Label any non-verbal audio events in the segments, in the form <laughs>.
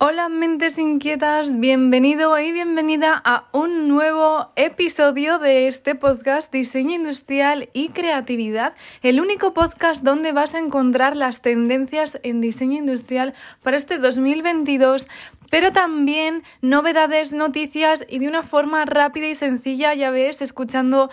Hola mentes inquietas, bienvenido y bienvenida a un nuevo episodio de este podcast Diseño Industrial y Creatividad, el único podcast donde vas a encontrar las tendencias en diseño industrial para este 2022 pero también novedades, noticias y de una forma rápida y sencilla, ya ves, escuchando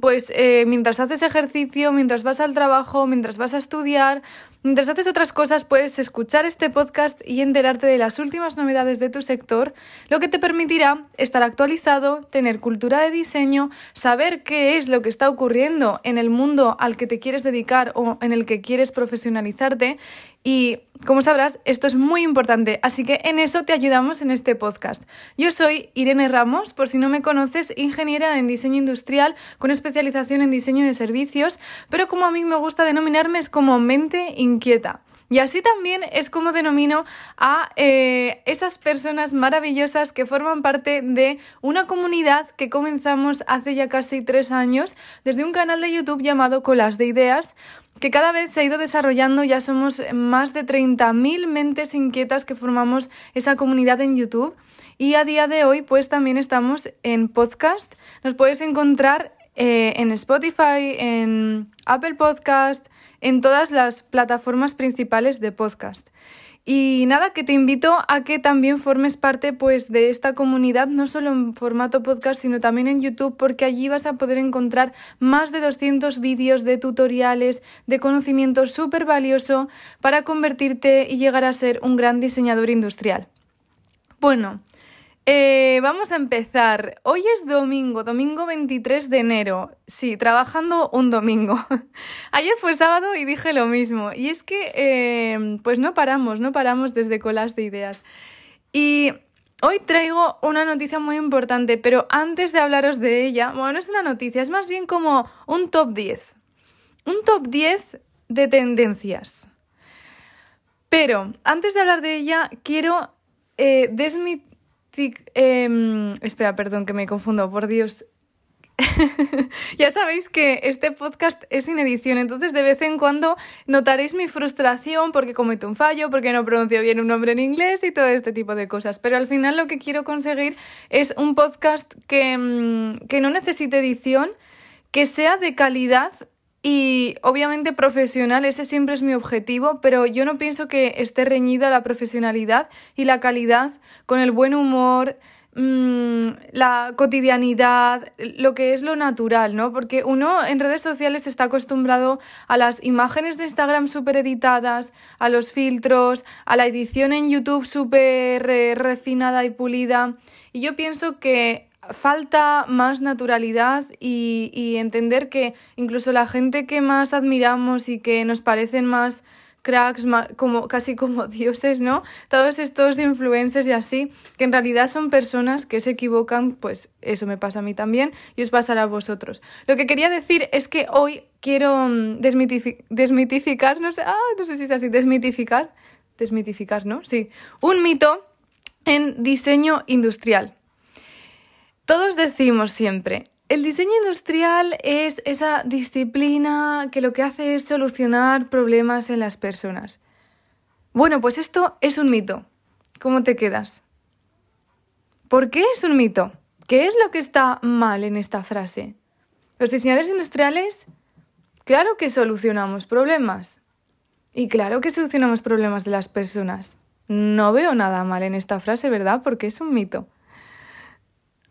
pues eh, mientras haces ejercicio, mientras vas al trabajo, mientras vas a estudiar, mientras haces otras cosas, puedes escuchar este podcast y enterarte de las últimas novedades de tu sector, lo que te permitirá estar actualizado, tener cultura de diseño, saber qué es lo que está ocurriendo en el mundo al que te quieres dedicar o en el que quieres profesionalizarte. Y como sabrás, esto es muy importante, así que en eso te ayudamos en este podcast. Yo soy Irene Ramos, por si no me conoces, ingeniera en diseño industrial con especialización en diseño de servicios, pero como a mí me gusta denominarme es como mente inquieta. Y así también es como denomino a eh, esas personas maravillosas que forman parte de una comunidad que comenzamos hace ya casi tres años desde un canal de YouTube llamado Colas de Ideas, que cada vez se ha ido desarrollando, ya somos más de 30.000 mentes inquietas que formamos esa comunidad en YouTube. Y a día de hoy, pues también estamos en podcast. Nos puedes encontrar eh, en Spotify, en Apple Podcast, en todas las plataformas principales de podcast. Y nada, que te invito a que también formes parte pues de esta comunidad, no solo en formato podcast, sino también en YouTube, porque allí vas a poder encontrar más de 200 vídeos de tutoriales, de conocimiento súper valioso para convertirte y llegar a ser un gran diseñador industrial. Bueno, eh, vamos a empezar. Hoy es domingo, domingo 23 de enero. Sí, trabajando un domingo. <laughs> Ayer fue sábado y dije lo mismo. Y es que, eh, pues no paramos, no paramos desde colas de ideas. Y hoy traigo una noticia muy importante, pero antes de hablaros de ella, bueno, no es una noticia, es más bien como un top 10. Un top 10 de tendencias. Pero antes de hablar de ella, quiero eh, Em, espera, perdón, que me confundo, por Dios. <laughs> ya sabéis que este podcast es sin edición, entonces de vez en cuando notaréis mi frustración porque cometo un fallo, porque no pronuncio bien un nombre en inglés y todo este tipo de cosas. Pero al final lo que quiero conseguir es un podcast que, em, que no necesite edición, que sea de calidad y obviamente profesional, ese siempre es mi objetivo, pero yo no pienso que esté reñida la profesionalidad y la calidad con el buen humor, mm, la cotidianidad, lo que es lo natural, ¿no? Porque uno en redes sociales está acostumbrado a las imágenes de Instagram súper editadas, a los filtros, a la edición en YouTube súper refinada y pulida. Y yo pienso que falta más naturalidad y, entender que incluso la gente que más admiramos y que nos parecen más cracks, como, casi como <laughs> dioses, ¿no? Todos estos influencers y así, que en realidad son personas que se equivocan, pues eso me pasa a mí también y os pasará a vosotros. Lo que quería decir es que hoy quiero mm, desmitificar, no sé, ah, no sé si es así, desmitificar, desmitificar, ¿no? Sí, un mito en diseño industrial. Todos decimos siempre, el diseño industrial es esa disciplina que lo que hace es solucionar problemas en las personas. Bueno, pues esto es un mito. ¿Cómo te quedas? ¿Por qué es un mito? ¿Qué es lo que está mal en esta frase? Los diseñadores industriales, claro que solucionamos problemas. Y claro que solucionamos problemas de las personas. No veo nada mal en esta frase, ¿verdad? Porque es un mito.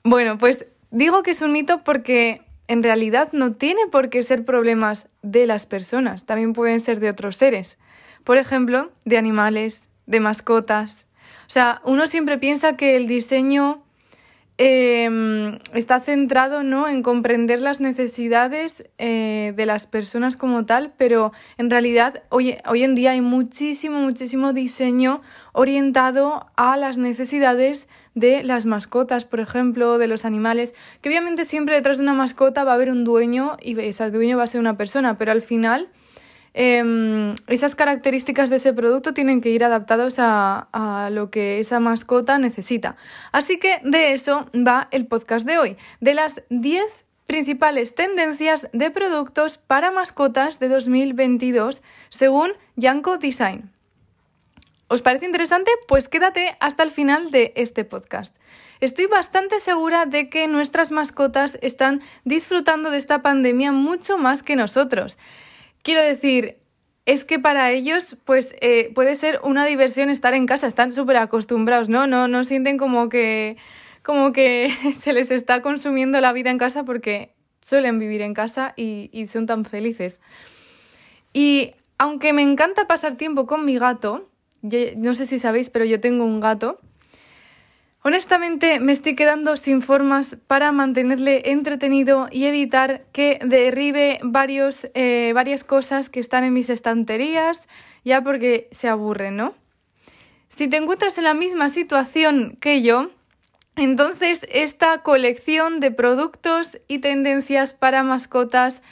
Bueno, pues digo que es un mito porque en realidad no tiene por qué ser problemas de las personas, también pueden ser de otros seres. Por ejemplo, de animales, de mascotas. O sea, uno siempre piensa que el diseño Em, está centrado ¿no? en comprender las necesidades eh, de las personas como tal, pero en realidad hoy, hoy en día hay muchísimo, muchísimo diseño orientado a las necesidades de las mascotas, por ejemplo, de los animales, que obviamente siempre detrás de una mascota va a haber un dueño y ese dueño va a ser una persona, pero al final Em, esas características de ese producto tienen que ir adaptados a, lo que esa mascota necesita. Así que de eso va el podcast de hoy, de las 10 principales tendencias de productos para mascotas de 2022 según Yanko Design. ¿Os parece interesante? Pues quédate hasta el final de este podcast. Estoy bastante segura de que nuestras mascotas están disfrutando de esta pandemia mucho más que nosotros. Quiero decir, es que para ellos, pues eh, puede ser una diversión estar en casa, están súper acostumbrados, ¿no? ¿no? No sienten como que, como que <laughs> se les está consumiendo la vida en casa porque suelen vivir en casa y, y son tan felices. Y aunque me encanta pasar tiempo con mi gato, no sé si sabéis, pero yo tengo un gato. Honestamente, me estoy quedando sin formas para mantenerle entretenido y evitar que derribe eh, varias cosas que están en mis estanterías, ya porque se aburren, ¿no? Si te encuentras en la misma situación que yo, entonces esta colección de productos y tendencias para mascotas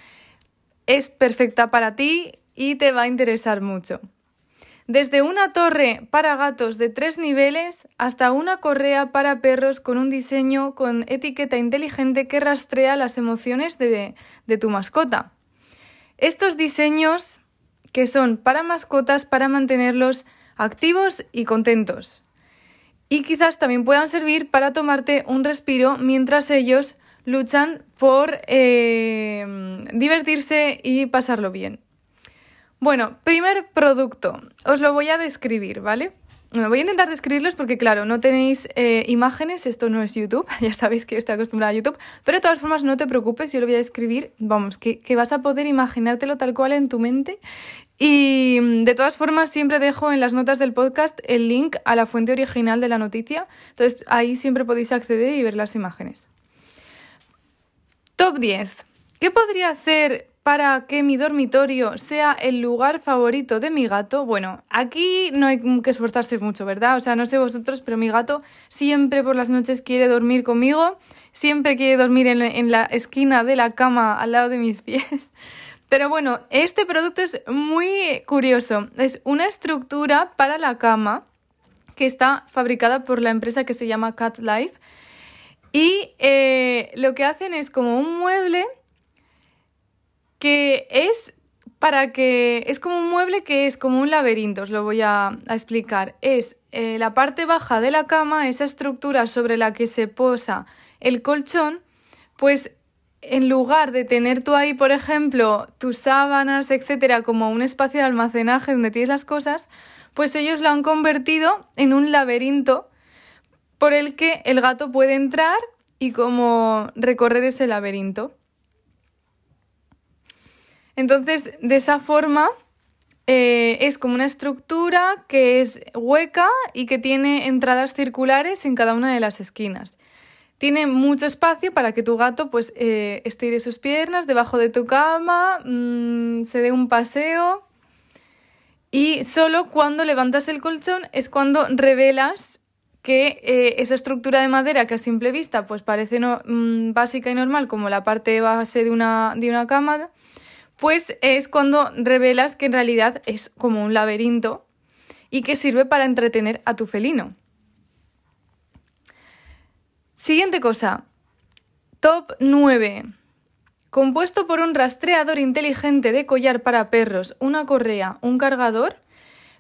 es perfecta para ti y te va a interesar mucho. Desde una torre para gatos de tres niveles hasta una correa para perros con un diseño con etiqueta inteligente que rastrea las emociones de, tu mascota. Estos diseños que son para mascotas para mantenerlos activos y contentos. Y quizás también puedan servir para tomarte un respiro mientras ellos luchan por eh, divertirse y pasarlo bien. Bueno, primer producto. Os lo voy a describir, ¿vale? Me voy a intentar describirlos porque, claro, no tenéis eh, imágenes, esto no es YouTube, <laughs> ya sabéis que estoy acostumbrada a YouTube, pero de todas formas no te preocupes, yo lo voy a describir, vamos, que, que vas a poder imaginártelo tal cual en tu mente. Y mm, de todas formas siempre dejo en las notas del podcast el link a la fuente original de la noticia, entonces ahí siempre podéis acceder y ver las imágenes. Top 10. ¿Qué podría hacer para que mi dormitorio sea el lugar favorito de mi gato, bueno, aquí no hay que esforzarse mucho, ¿verdad? O sea, no sé vosotros, pero mi gato siempre por las noches quiere dormir conmigo, siempre quiere dormir en, la esquina de la cama al lado de mis <laughs> pies. Pero bueno, este producto es muy curioso. Es una estructura para la cama que está fabricada por la empresa que se llama Cat Life. Y eh, lo que hacen es como un mueble que es para que es como un mueble que es como un laberinto, os lo voy a, explicar. Es eh, la parte baja de la cama, esa estructura sobre la que se posa el colchón, pues en lugar de tener tú ahí, por ejemplo, tus sábanas, etcétera, como un espacio de almacenaje donde tienes las cosas, pues ellos lo han convertido en un laberinto por el que el gato puede entrar y como recorrer ese laberinto. Entonces, de esa forma, eh, es como una estructura que es hueca y que tiene entradas circulares en cada una de las esquinas. Tiene mucho espacio para que tu gato pues eh, estire sus piernas debajo de tu cama, mm, se dé un paseo y solo cuando levantas el colchón es cuando revelas que eh, esa estructura de madera que a simple vista pues parece mm, básica y normal como la parte base de una, de una cama pues es cuando revelas que en realidad es como un laberinto y que sirve para entretener a tu felino. Siguiente cosa. Top 9. Compuesto por un rastreador inteligente de collar para perros, una correa, un cargador,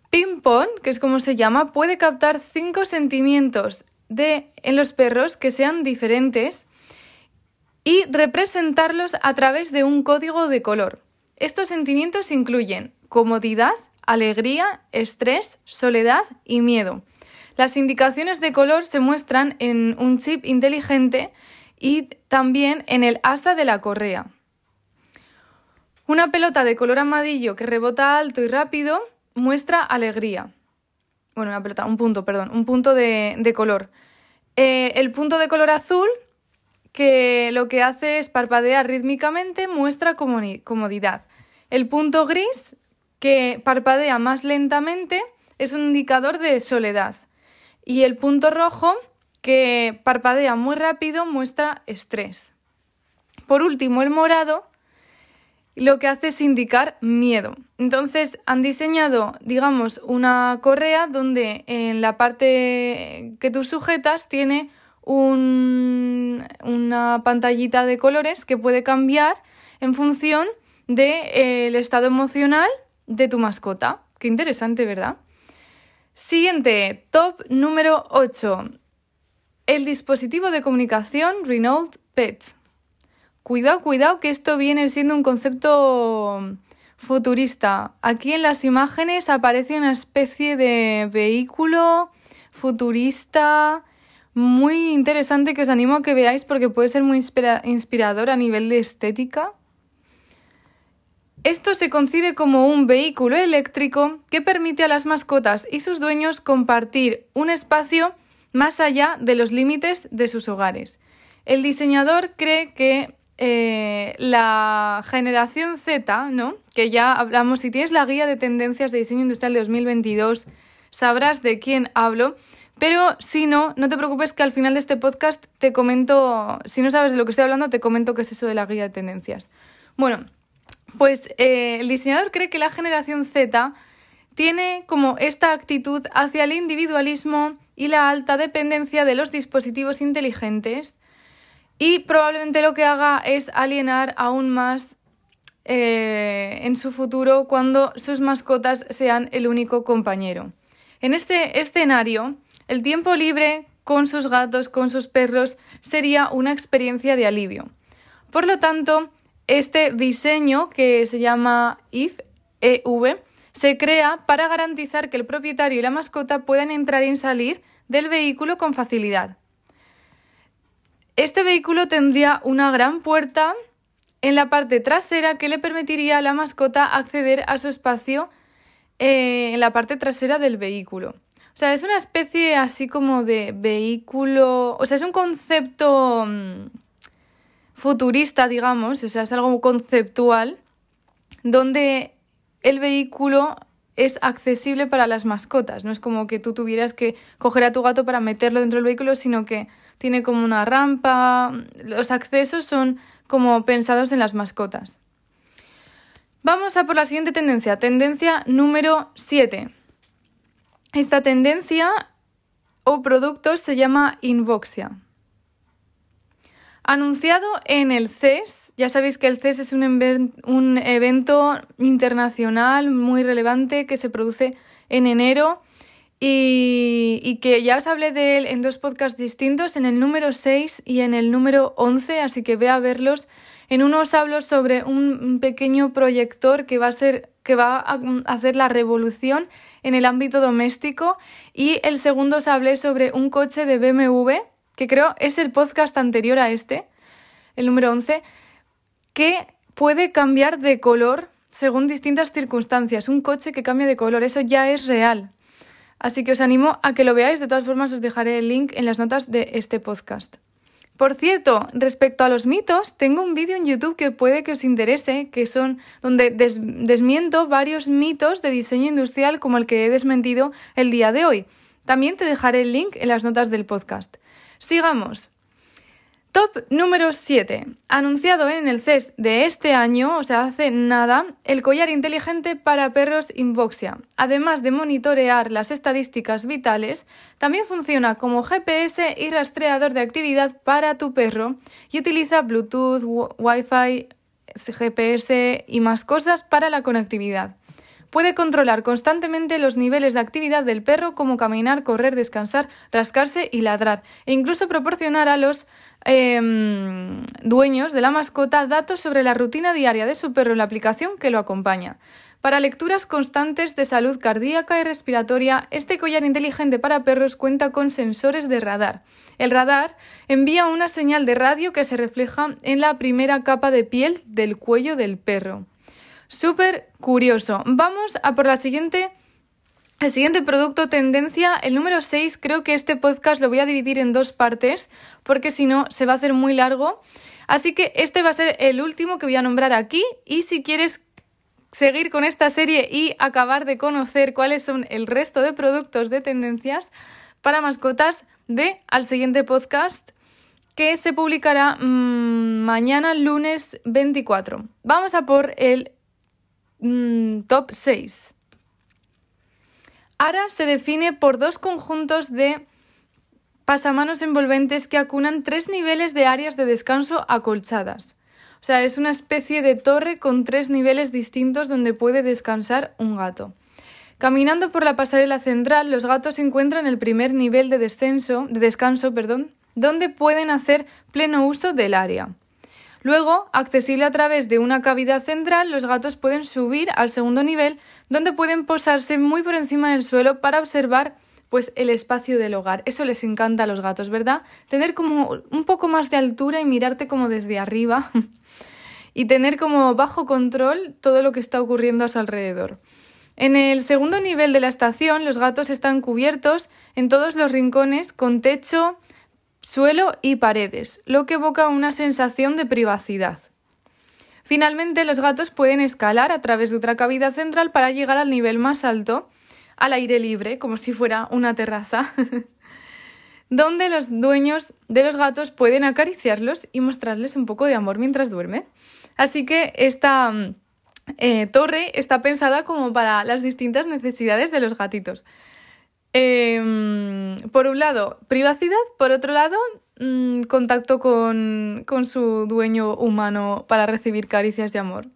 Ping Pong, que es como se llama, puede captar cinco sentimientos de, en los perros que sean diferentes y representarlos a través de un código de color. Estos sentimientos incluyen comodidad, alegría, estrés, soledad y miedo. Las indicaciones de color se muestran en un chip inteligente y también en el asa de la correa. Una pelota de color amarillo que rebota alto y rápido muestra alegría. Bueno, una pelota, un punto, perdón, un punto de, color. Eh, el punto de color azul que lo que hace es parpadear rítmicamente, muestra comodidad. El punto gris, que parpadea más lentamente, es un indicador de soledad. Y el punto rojo, que parpadea muy rápido, muestra estrés. Por último, el morado, lo que hace es indicar miedo. Entonces han diseñado, digamos, una correa donde en la parte que tú sujetas tiene una pantallita de colores que puede cambiar en función del de, eh, estado emocional de tu mascota. Qué interesante, ¿verdad? Siguiente, top número 8. El dispositivo de comunicación Renault PET. Cuidado, cuidado, que esto viene siendo un concepto futurista. Aquí en las imágenes aparece una especie de vehículo futurista muy interesante que os animo a que veáis porque puede ser muy inspirador a nivel de estética. Esto se concibe como un vehículo eléctrico que permite a las mascotas y sus dueños compartir un espacio más allá de los límites de sus hogares. El diseñador cree que eh, la generación Z, ¿no? Que ya hablamos, si tienes la guía de tendencias de diseño industrial de 2022, sabrás de quién hablo. Pero si no, no te preocupes que al final de este podcast te comento, si no sabes de lo que estoy hablando, te comento qué es eso de la guía de tendencias. Bueno, pues eh, el diseñador cree que la generación Z tiene como esta actitud hacia el individualismo y la alta dependencia de los dispositivos inteligentes y probablemente lo que haga es alienar aún más eh, en su futuro cuando sus mascotas sean el único compañero. En este escenario, el tiempo libre con sus gatos, con sus perros, sería una experiencia de alivio. Por lo tanto, este diseño, que se llama IF, EV, se crea para garantizar que el propietario y la mascota puedan entrar y salir del vehículo con facilidad. Este vehículo tendría una gran puerta en la parte trasera que le permitiría a la mascota acceder a su espacio eh, en la parte trasera del vehículo. O sea, es una especie así como de vehículo, o sea, es un concepto mm, futurista, digamos, o sea, es algo conceptual donde el vehículo es accesible para las mascotas. No es como que tú tuvieras que coger a tu gato para meterlo dentro del vehículo, sino que tiene como una rampa, los accesos son como pensados en las mascotas. Vamos a por la siguiente tendencia, tendencia número 7. Esta tendencia o producto se llama Invoxia. Anunciado en el CES, ya sabéis que el CES es un, evento internacional muy relevante que se produce en enero y, que ya os hablé de él en dos podcasts distintos, en el número 6 y en el número 11, así que ve a verlos. En uno os hablo sobre un pequeño proyector que va a ser que va a hacer la revolución en el ámbito doméstico y el segundo os hablé sobre un coche de BMW, que creo es el podcast anterior a este, el número 11, que puede cambiar de color según distintas circunstancias. Un coche que cambia de color, eso ya es real. Así que os animo a que lo veáis. De todas formas, os dejaré el link en las notas de este podcast. Por cierto, respecto a los mitos, tengo un vídeo en YouTube que puede que os interese, que son donde desmiento varios mitos de diseño industrial como el que he desmentido el día de hoy. También te dejaré el link en las notas del podcast. Sigamos. Top número 7. Anunciado en el CES de este año, o sea, hace nada, el collar inteligente para perros Invoxia. Además de monitorear las estadísticas vitales, también funciona como GPS y rastreador de actividad para tu perro y utiliza Bluetooth, Wi-Fi, GPS y más cosas para la conectividad. Puede controlar constantemente los niveles de actividad del perro como caminar, correr, descansar, rascarse y ladrar, e incluso proporcionar a los Em, dueños de la mascota datos sobre la rutina diaria de su perro en la aplicación que lo acompaña. Para lecturas constantes de salud cardíaca y respiratoria, este collar inteligente para perros cuenta con sensores de radar. El radar envía una señal de radio que se refleja en la primera capa de piel del cuello del perro. Súper curioso. Vamos a por la siguiente el siguiente producto tendencia, el número 6, creo que este podcast lo voy a dividir en dos partes porque si no se va a hacer muy largo. Así que este va a ser el último que voy a nombrar aquí y si quieres seguir con esta serie y acabar de conocer cuáles son el resto de productos de tendencias para mascotas, ve al siguiente podcast que se publicará mm, mañana lunes 24. Vamos a por el mm, top 6. ARA se define por dos conjuntos de pasamanos envolventes que acunan tres niveles de áreas de descanso acolchadas. O sea, es una especie de torre con tres niveles distintos donde puede descansar un gato. Caminando por la pasarela central, los gatos encuentran el primer nivel de descenso, de descanso, perdón, donde pueden hacer pleno uso del área. Luego, accesible a través de una cavidad central, los gatos pueden subir al segundo nivel, donde pueden posarse muy por encima del suelo para observar pues el espacio del hogar. Eso les encanta a los gatos, ¿verdad? Tener como un poco más de altura y mirarte como desde arriba <laughs> y tener como bajo control todo lo que está ocurriendo a su alrededor. En el segundo nivel de la estación, los gatos están cubiertos en todos los rincones con techo, suelo y paredes, lo que evoca una sensación de privacidad. Finalmente, los gatos pueden escalar a través de otra cavidad central para llegar al nivel más alto, al aire libre, como si fuera una terraza, <laughs> donde los dueños de los gatos pueden acariciarlos y mostrarles un poco de amor mientras duerme. Así que esta mm, eh, torre está pensada como para las distintas necesidades de los gatitos. Em, por un lado, privacidad, por otro lado, mm, contacto con, con su dueño humano para recibir caricias de amor.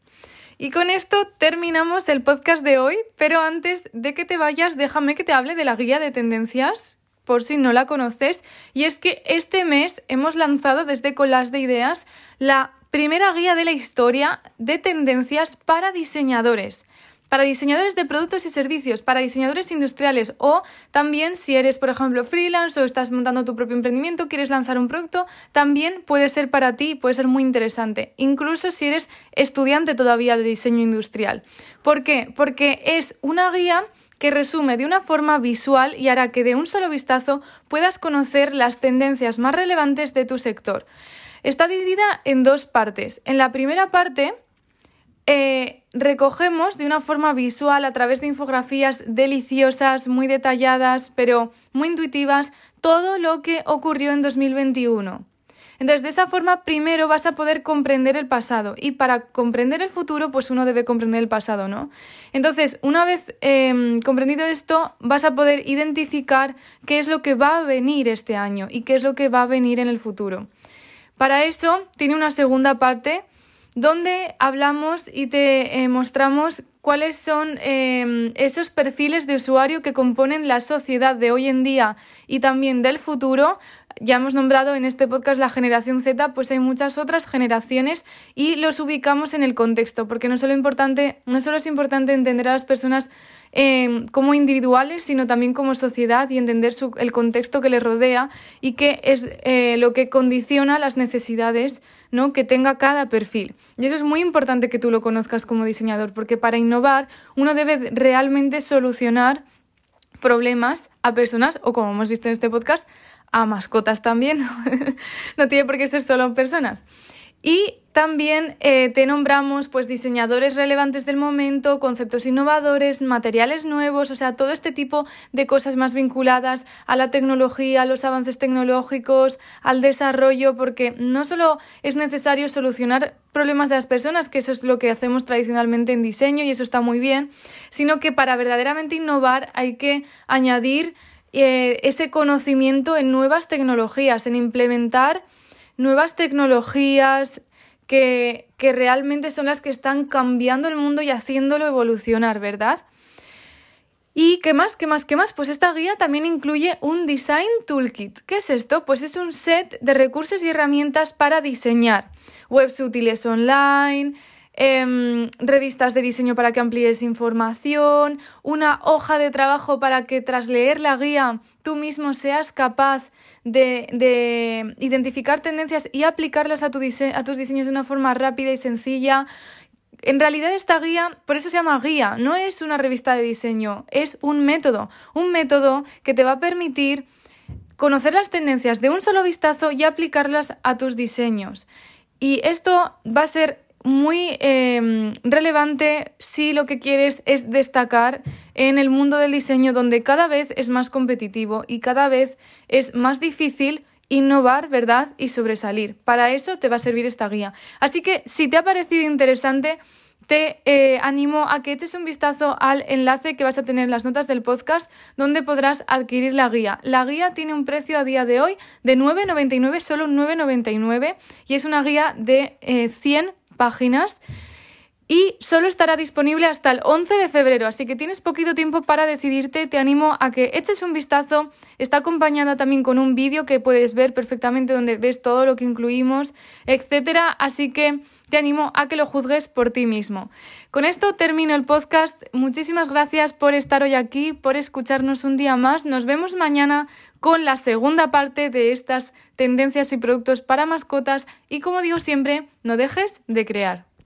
Y con esto terminamos el podcast de hoy, pero antes de que te vayas, déjame que te hable de la guía de tendencias, por si no la conoces, y es que este mes hemos lanzado desde Colas de Ideas la primera guía de la historia de tendencias para diseñadores para diseñadores de productos y servicios, para diseñadores industriales o también si eres, por ejemplo, freelance o estás montando tu propio emprendimiento, quieres lanzar un producto, también puede ser para ti, puede ser muy interesante, incluso si eres estudiante todavía de diseño industrial. ¿Por qué? Porque es una guía que resume de una forma visual y hará que de un solo vistazo puedas conocer las tendencias más relevantes de tu sector. Está dividida en dos partes. En la primera parte eh, recogemos de una forma visual a través de infografías deliciosas, muy detalladas, pero muy intuitivas, todo lo que ocurrió en 2021. Entonces, de esa forma, primero vas a poder comprender el pasado y para comprender el futuro, pues uno debe comprender el pasado, ¿no? Entonces, una vez em, comprendido esto, vas a poder identificar qué es lo que va a venir este año y qué es lo que va a venir en el futuro. Para eso tiene una segunda parte donde hablamos y te eh, mostramos cuáles son em, esos perfiles de usuario que componen la sociedad de hoy en día y también del futuro. Ya hemos nombrado en este podcast la generación Z, pues hay muchas otras generaciones y los ubicamos en el contexto, porque no importante, no solo es importante entender a las personas Em, como individuales, sino también como sociedad y entender el contexto que les rodea y qué es eh, lo que condiciona las necesidades ¿no? que tenga cada perfil. Y eso es muy importante que tú lo conozcas como diseñador, porque para innovar uno debe realmente solucionar problemas a personas o como hemos visto en este podcast, a mascotas también. <laughs> no tiene por qué ser solo personas. Y también eh, te nombramos pues diseñadores relevantes del momento, conceptos innovadores, materiales nuevos, o sea, todo este tipo de cosas más vinculadas a la tecnología, a los avances tecnológicos, al desarrollo, porque no solo es necesario solucionar problemas de las personas, que eso es lo que hacemos tradicionalmente en diseño y eso está muy bien, sino que para verdaderamente innovar hay que añadir eh, ese conocimiento en nuevas tecnologías, en implementar nuevas tecnologías que, realmente son las que están cambiando el mundo y haciéndolo evolucionar, ¿verdad? ¿Y qué más? ¿Qué más? ¿Qué más? Pues esta guía también incluye un Design Toolkit. ¿Qué es esto? Pues es un set de recursos y herramientas para diseñar webs útiles online, Em, revistas de diseño para que amplíes información, una hoja de trabajo para que tras leer la guía tú mismo seas capaz de, identificar tendencias y aplicarlas a, tu a tus diseños de una forma rápida y sencilla. En realidad esta guía, por eso se llama guía, no es una revista de diseño, es un método, un método que te va a permitir conocer las tendencias de un solo vistazo y aplicarlas a tus diseños. Y esto va a ser muy em, relevante si lo que quieres es destacar en el mundo del diseño donde cada vez es más competitivo y cada vez es más difícil innovar, ¿verdad? Y sobresalir. Para eso te va a servir esta guía. Así que si te ha parecido interesante, te eh, animo a que eches un vistazo al enlace que vas a tener en las notas del podcast donde podrás adquirir la guía. La guía tiene un precio a día de hoy de 9,99, solo 9,99 y es una guía de 100 eh, páginas y solo estará disponible hasta el 11 de febrero, así que tienes poquito tiempo para decidirte. Te animo a que eches un vistazo. Está acompañada también con un vídeo que puedes ver perfectamente donde ves todo lo que incluimos, etcétera. Así que te animo a que lo juzgues por ti mismo. Con esto termino el podcast. Muchísimas gracias por estar hoy aquí, por escucharnos un día más. Nos vemos mañana con la segunda parte de estas tendencias y productos para mascotas y como digo siempre, no dejes de crear.